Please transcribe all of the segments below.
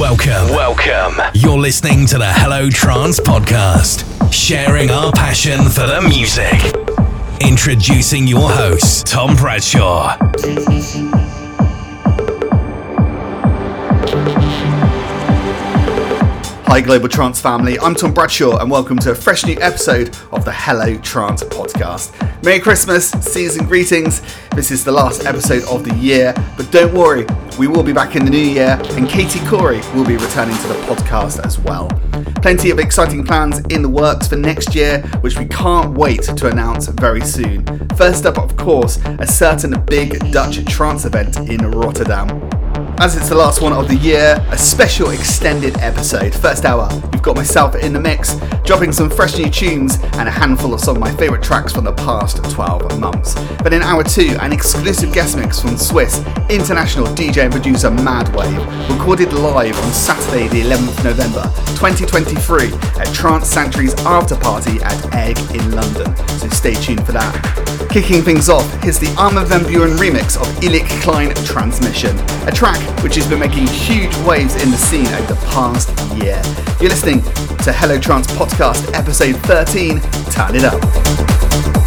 Welcome. Welcome. You're listening to the Hello Trance podcast, sharing our passion for the music. Introducing your host, Tom Bradshaw. Hi, Global Trance family. I'm Tom Bradshaw, and welcome to a fresh new episode of the Hello Trance podcast. Merry Christmas, season greetings. This is the last episode of the year, but don't worry, we will be back in the new year, and Katie Kory will be returning to the podcast as well. Plenty of exciting plans in the works for next year, which we can't wait to announce very soon. First up, of course, a certain big Dutch trance event in Rotterdam. As it's the last one of the year, a special extended episode. First hour, we've got myself in the mix, dropping some fresh new tunes and a handful of some of my favourite tracks from the past 12 months. But in hour two, an exclusive guest mix from Swiss international DJ and producer Madwave, recorded live on Saturday, the 11th of November 2023 at Trance Sanctuary's after party at Egg in London. So stay tuned for that. Kicking things off, here's the Armin van Buuren remix of Eelke Kleijn Transmission, a track which has been making huge waves in the scene over the past year. You're listening to Hello Trance Podcast, episode 13. Turn it up.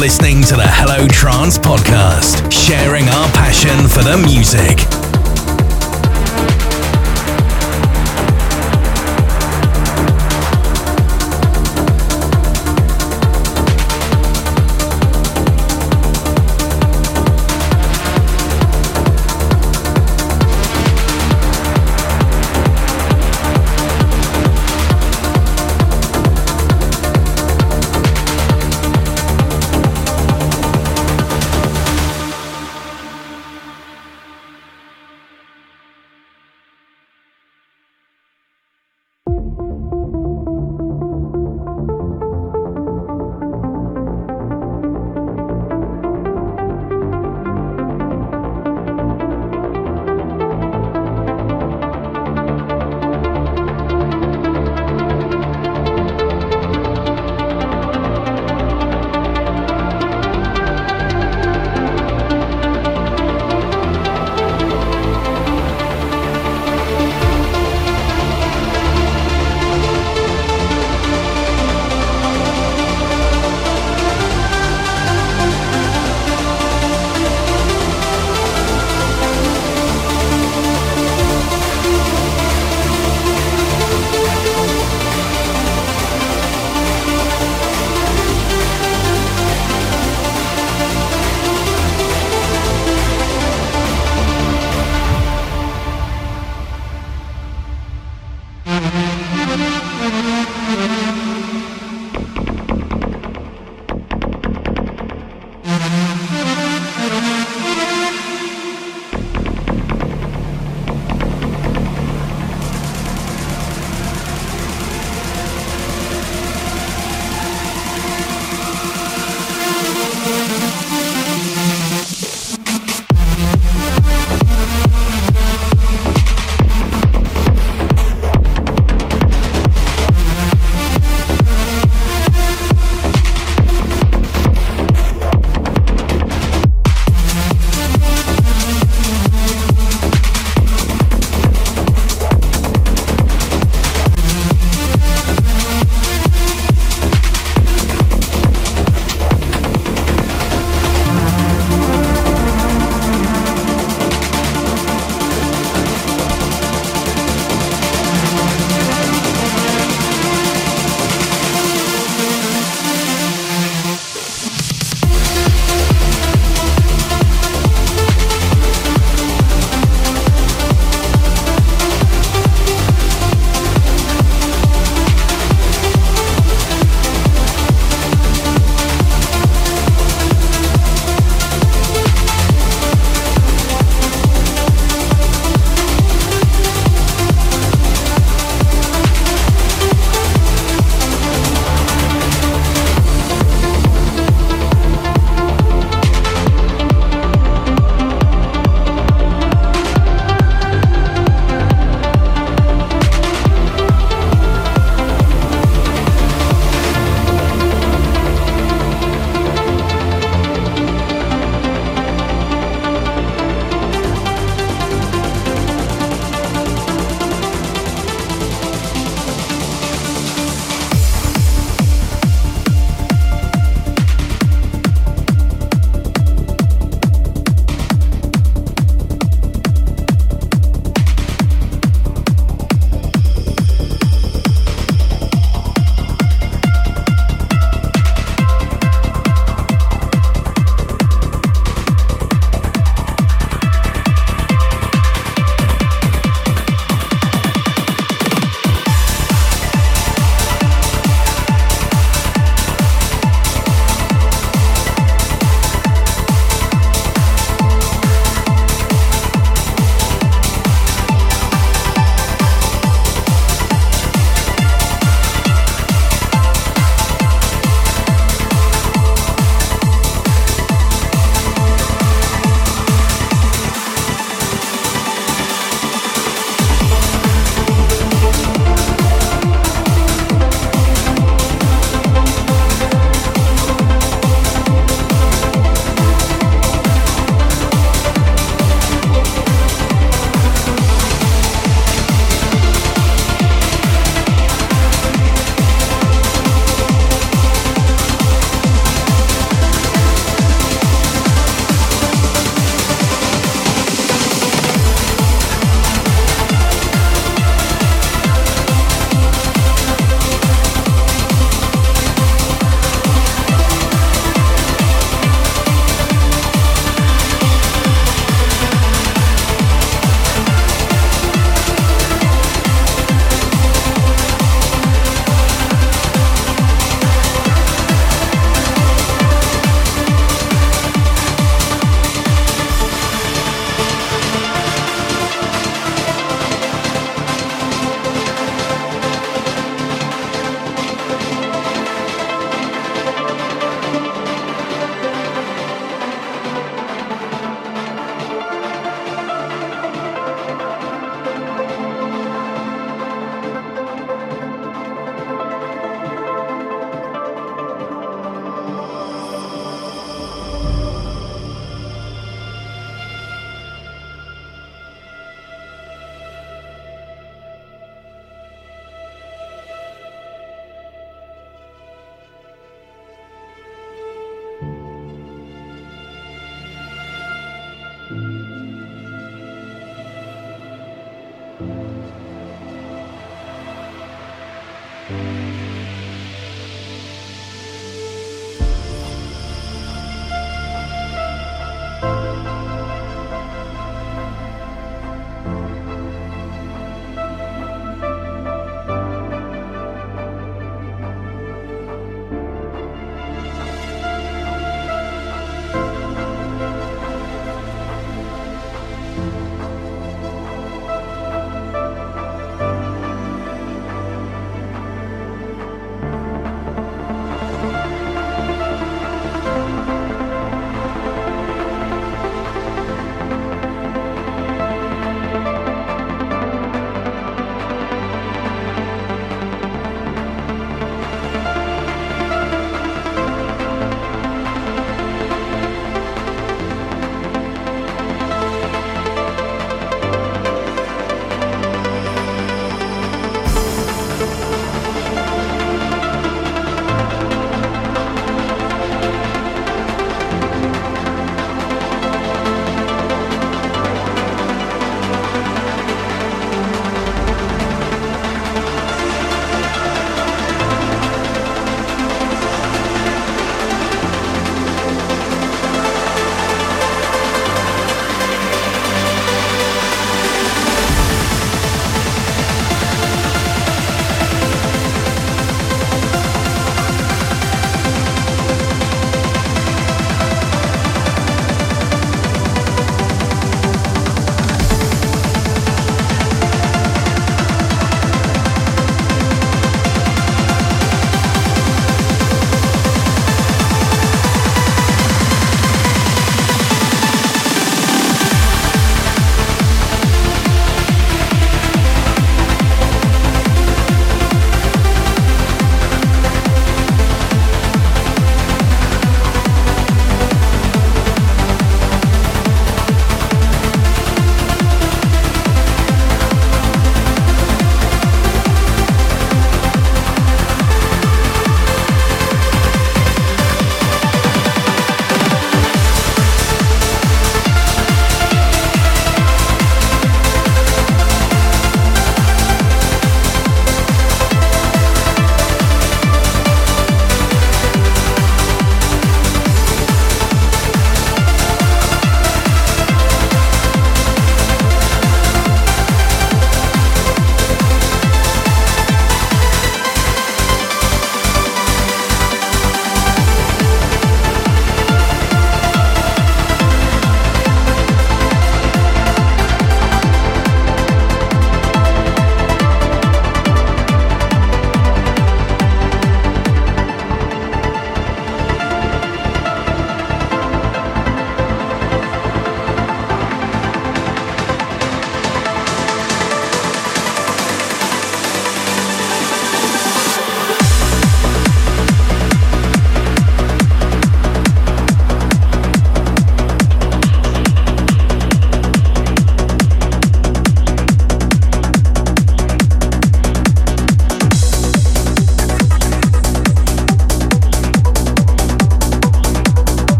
listening to the Hello Trance podcast, sharing our passion for the music.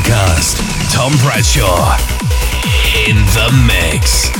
Podcast. Tom Bradshaw in the mix.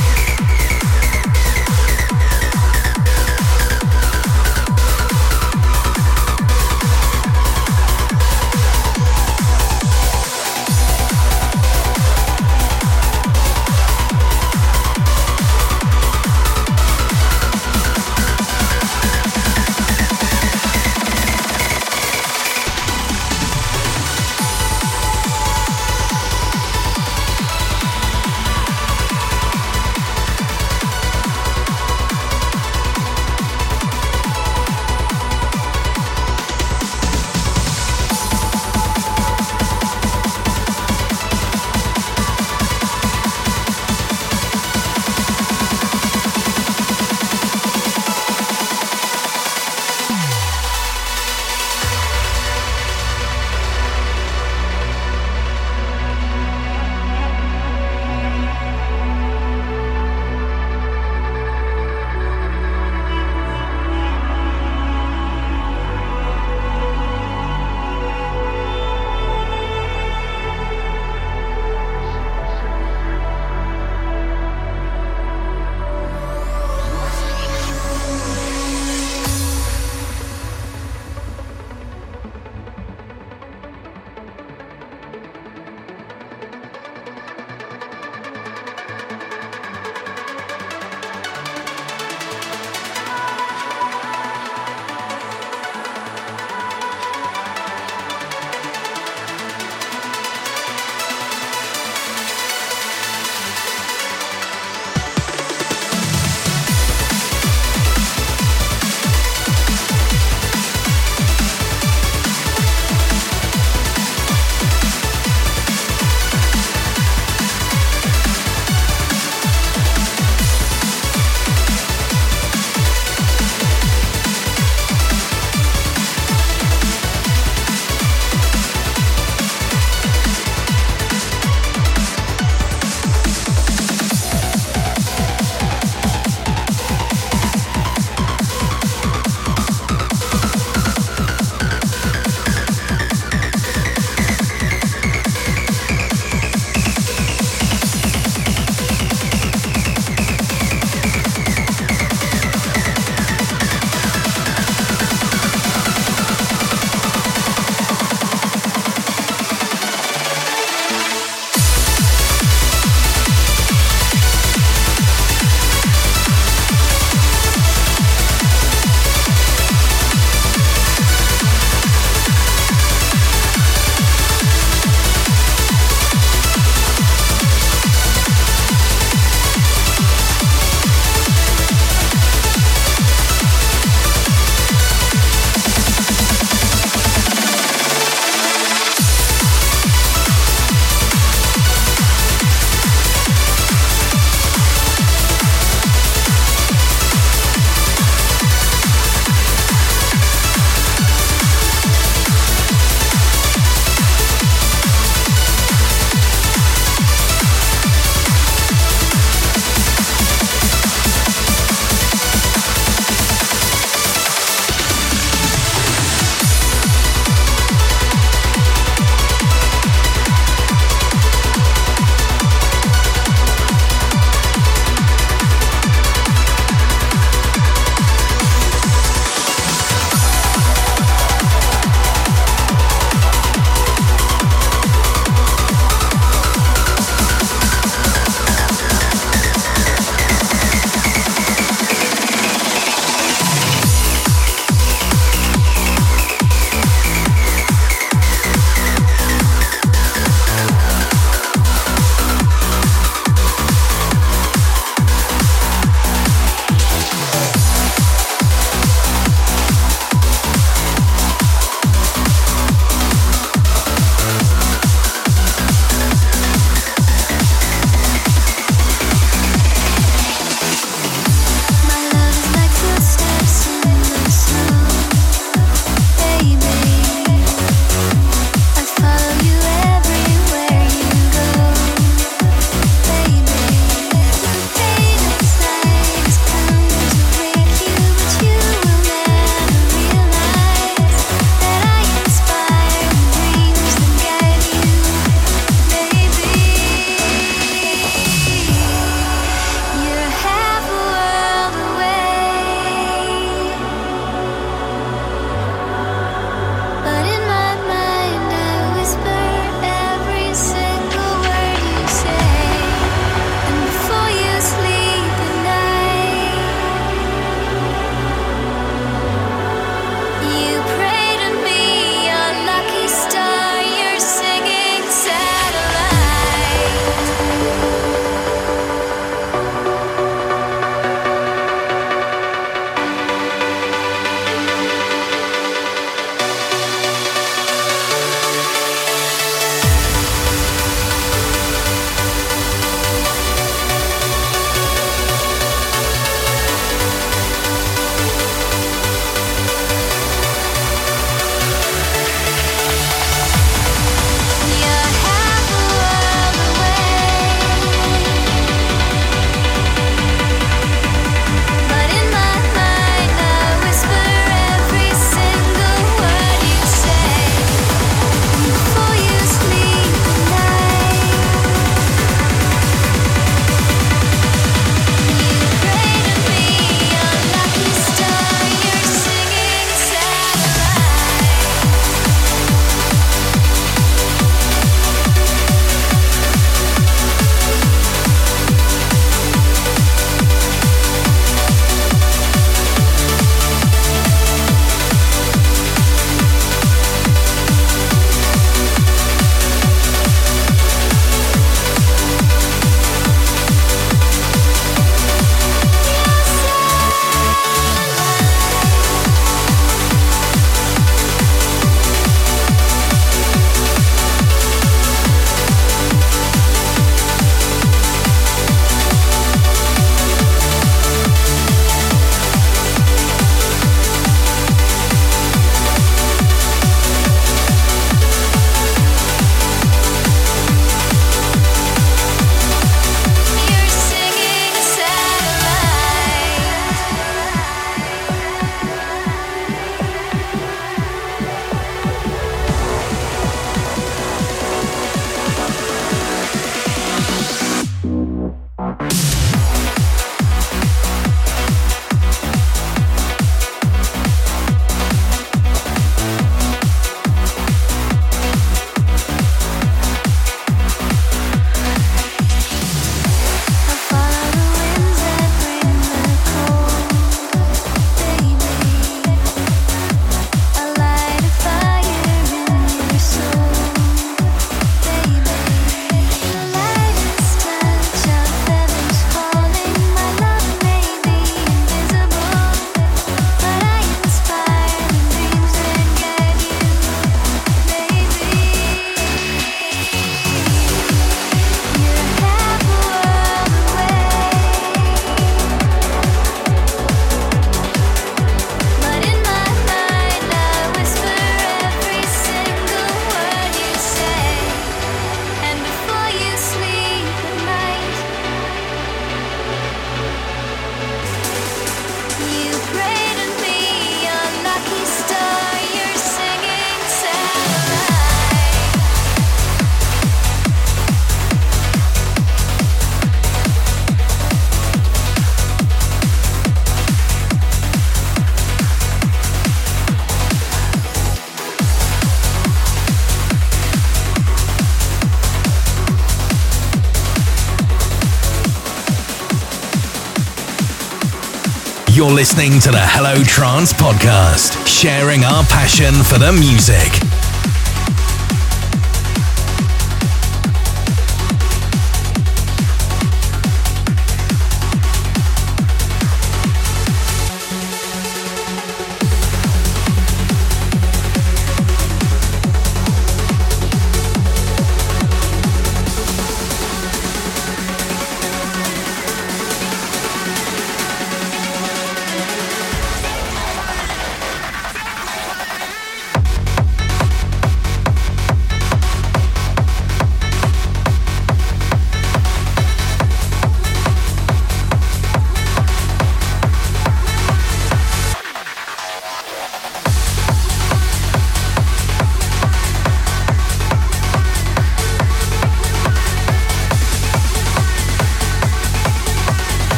Listening to the Hello Trance podcast, sharing our passion for the music.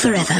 Forever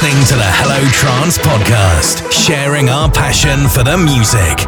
listening to the Hello Trance podcast, sharing our passion for the music.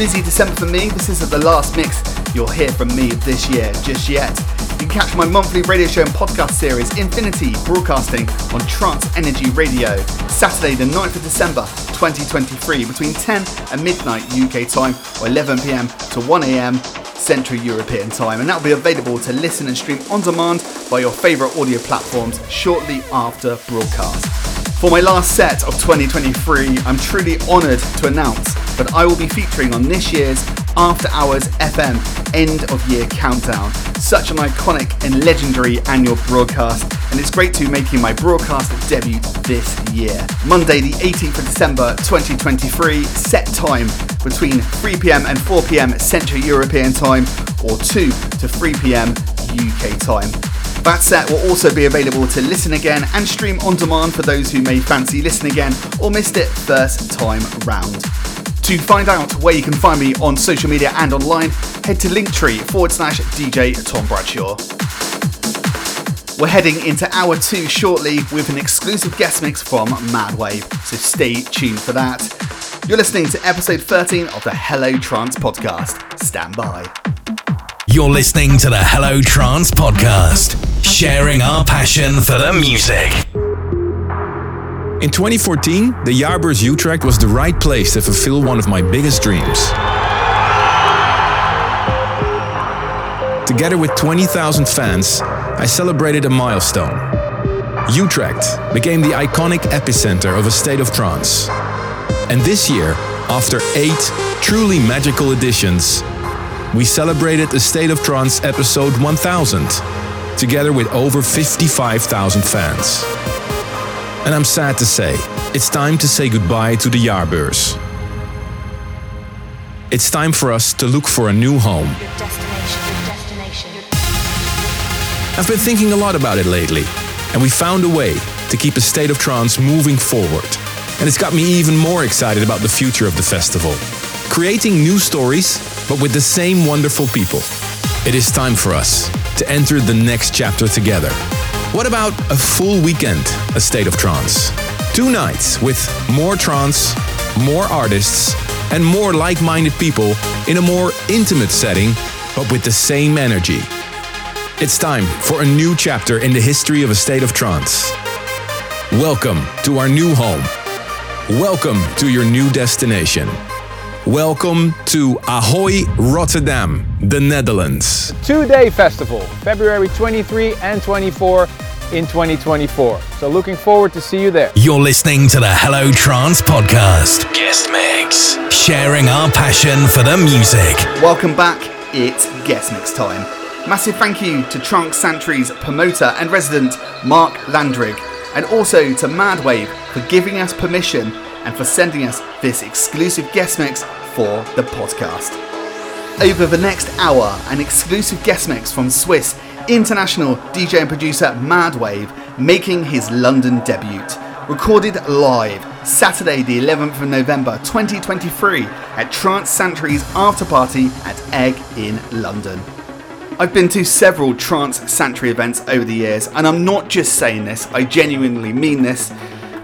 Busy December for me. This isn't the last mix you'll hear from me this year just yet. You can catch my monthly radio show and podcast series Infinity broadcasting on Trance Energy Radio Saturday the 9th of December 2023 between 10 and midnight UK time or 11pm to 1am Central European time and that'll be available to listen and stream on demand by your favourite audio platforms shortly after broadcast. For my last set of 2023, I'm truly honoured to announce that I will be featuring on this year's After Hours FM End of Year Countdown. Such an iconic and legendary annual broadcast, and it's great to be making my broadcast debut this year. Monday, the 18th of December 2023, set time between 3 pm and 4 pm Central European time, or 2 to 3 pm UK time. That set will also be available to listen again and stream on demand for those who may fancy listen again or missed it first time round. To find out where you can find me on social media and online, head to linktree forward slash DJ Tom Bradshaw. We're heading into hour two shortly with an exclusive guest mix from Madwave, so stay tuned for that. You're listening to episode 13 of the Hello Trance podcast. Stand by. You're listening to the Hello Trance podcast, sharing our passion for the music. In 2014, the Jaarbeurs Utrecht was the right place to fulfill one of my biggest dreams. Together with 20,000 fans, I celebrated a milestone. Utrecht became the iconic epicenter of a state of trance. And this year, after eight truly magical editions, we celebrated the State of Trance episode 1000, together with over 55,000 fans. And I'm sad to say, it's time to say goodbye to the Jaarbeurs. It's time for us to look for a new home. Your destination, your destination. I've been thinking a lot about it lately, and we found a way to keep a state of trance moving forward. And it's got me even more excited about the future of the festival. Creating new stories, but with the same wonderful people. It is time for us to enter the next chapter together. What about a full weekend, a state of trance? Two nights with more trance, more artists, and more like minded people in a more intimate setting, but with the same energy. It's time for a new chapter in the history of a state of trance. Welcome to our new home. Welcome to your new destination. Welcome to Ahoy, Rotterdam, the Netherlands. two-day festival, February 23 and 24 in 2024. So looking forward to see you there. You're listening to the Hello Trance podcast. Guest mix. Sharing our passion for the music. Welcome back, it's guest mix time. Massive thank you to Trance Sanctuary's promoter and resident Mark Landragin, and also to Madwave for giving us permission and for sending us this exclusive guest mix for the podcast. Over the next hour, an exclusive guest mix from Swiss international DJ and producer Madwave making his London debut. Recorded live Saturday, the 11th of November 2023 at Trance Sanctuary's after party at Egg in London. I've been to several Trance Sanctuary events over the years, and I'm not just saying this, I genuinely mean this.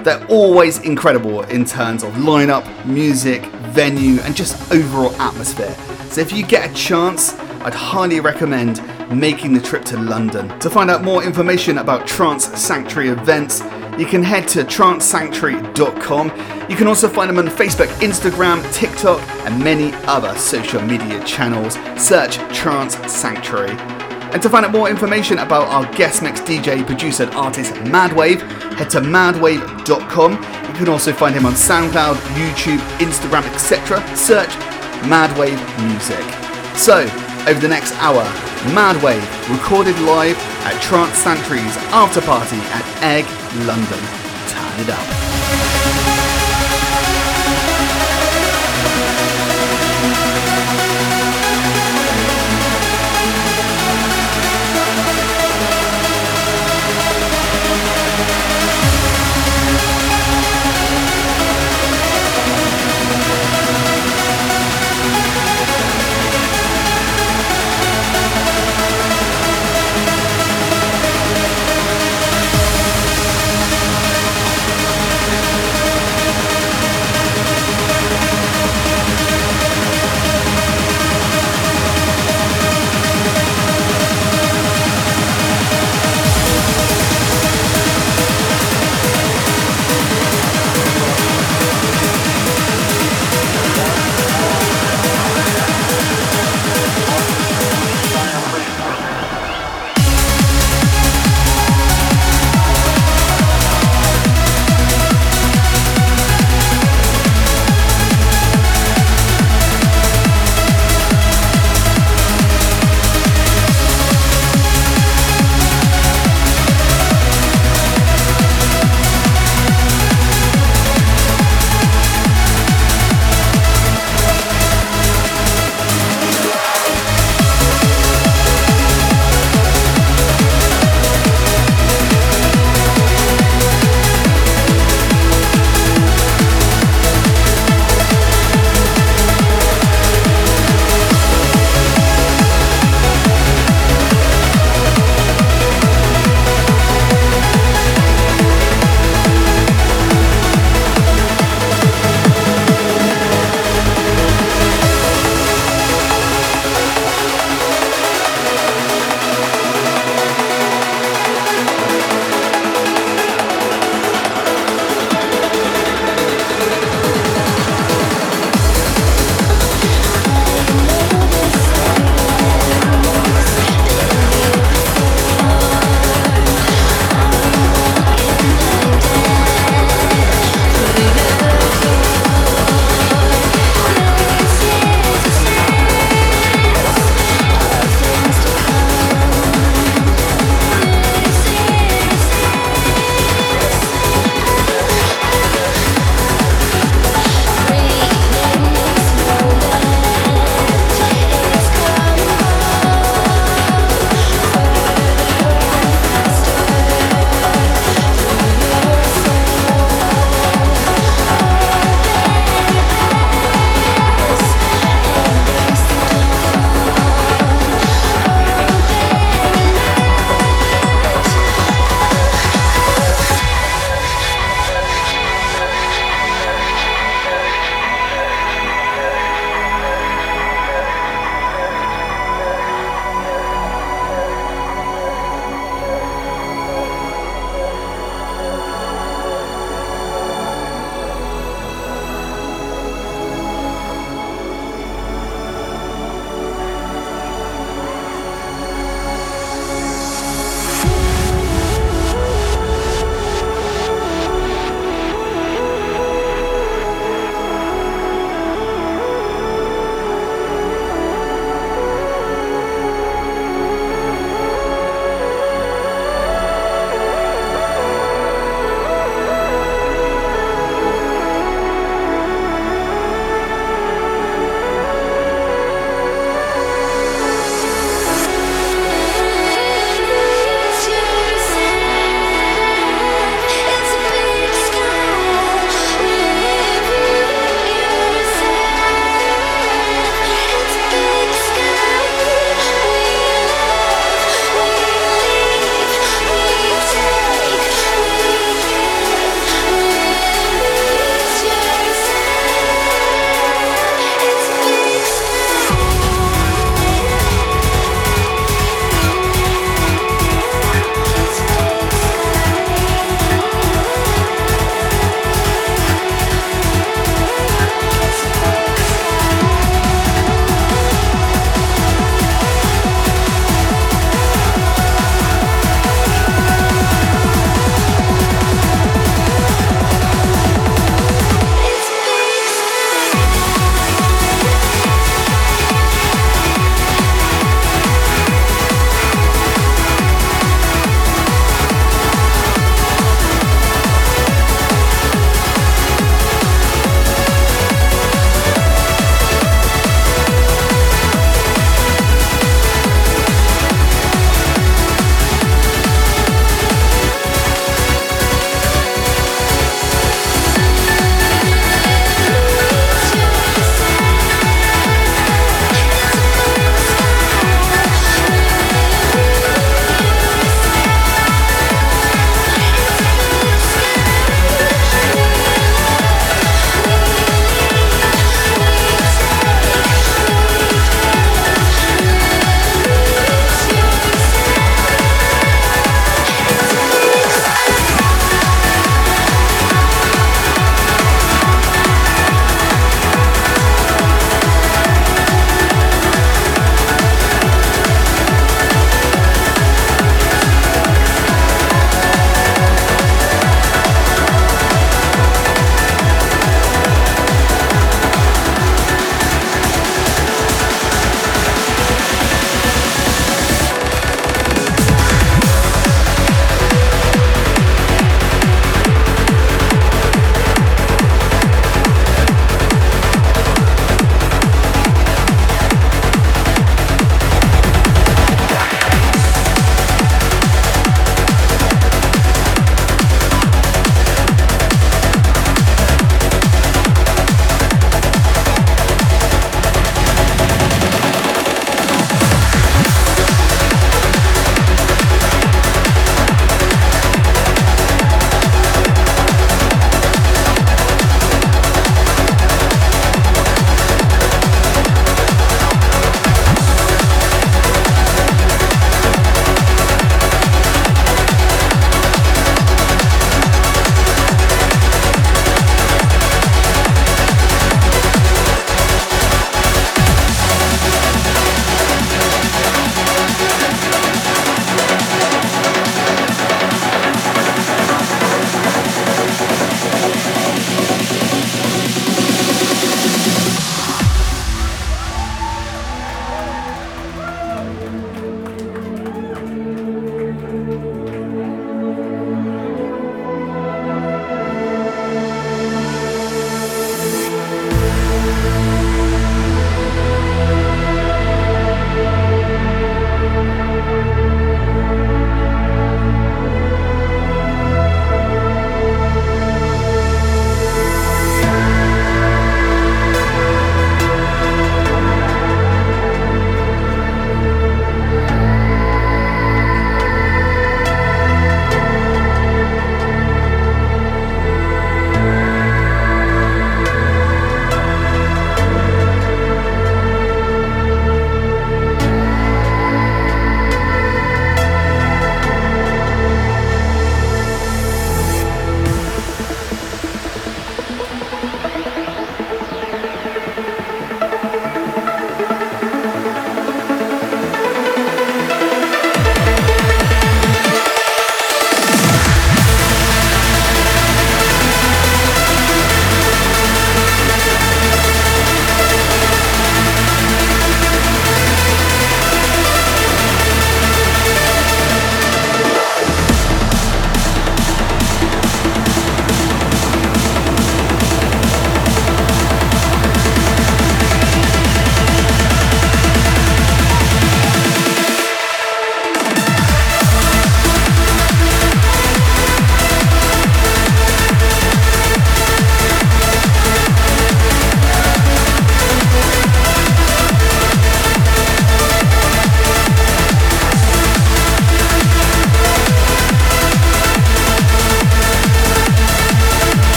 They're always incredible in terms of lineup, music, venue, and just overall atmosphere. So if you get a chance, I'd highly recommend making the trip to London. To find out more information about Trance Sanctuary events, you can head to trancesanctuary.com. You can also find them on Facebook, Instagram, TikTok, and many other social media channels. Search Trance Sanctuary. And to find out more information about our guest mix DJ, producer, and artist Madwave, head to madwave.com. You can also find him on SoundCloud, YouTube, Instagram, etc. Search Madwave Music. So, over the next hour, Madwave recorded live at Trance Sanctuary's after party at Egg, London. Turn it up.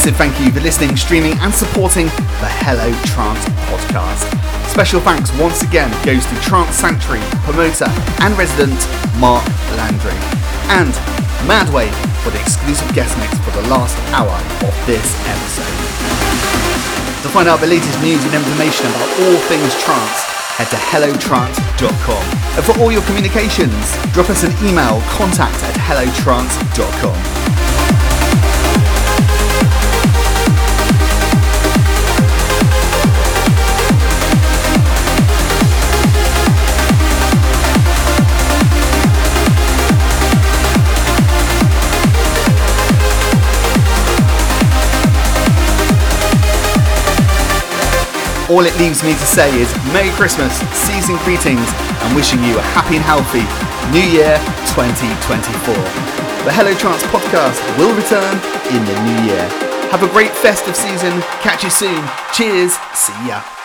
Massive thank you for listening, streaming, and supporting the Hello Trance podcast. Special thanks once again goes to Trance Sanctuary promoter and resident Mark Landragin and Madwave for the exclusive guest mix for the last hour of this episode. To find out the latest news and information about all things trance, head to hellotrance.com. And for all your communications, drop us an email contact at hellotrance.com. All it leaves me to say is Merry Christmas, season greetings, and wishing you a happy and healthy New Year 2024. The Hello Trance podcast will return in the new year. Have a great festive season. Catch you soon. Cheers. See ya.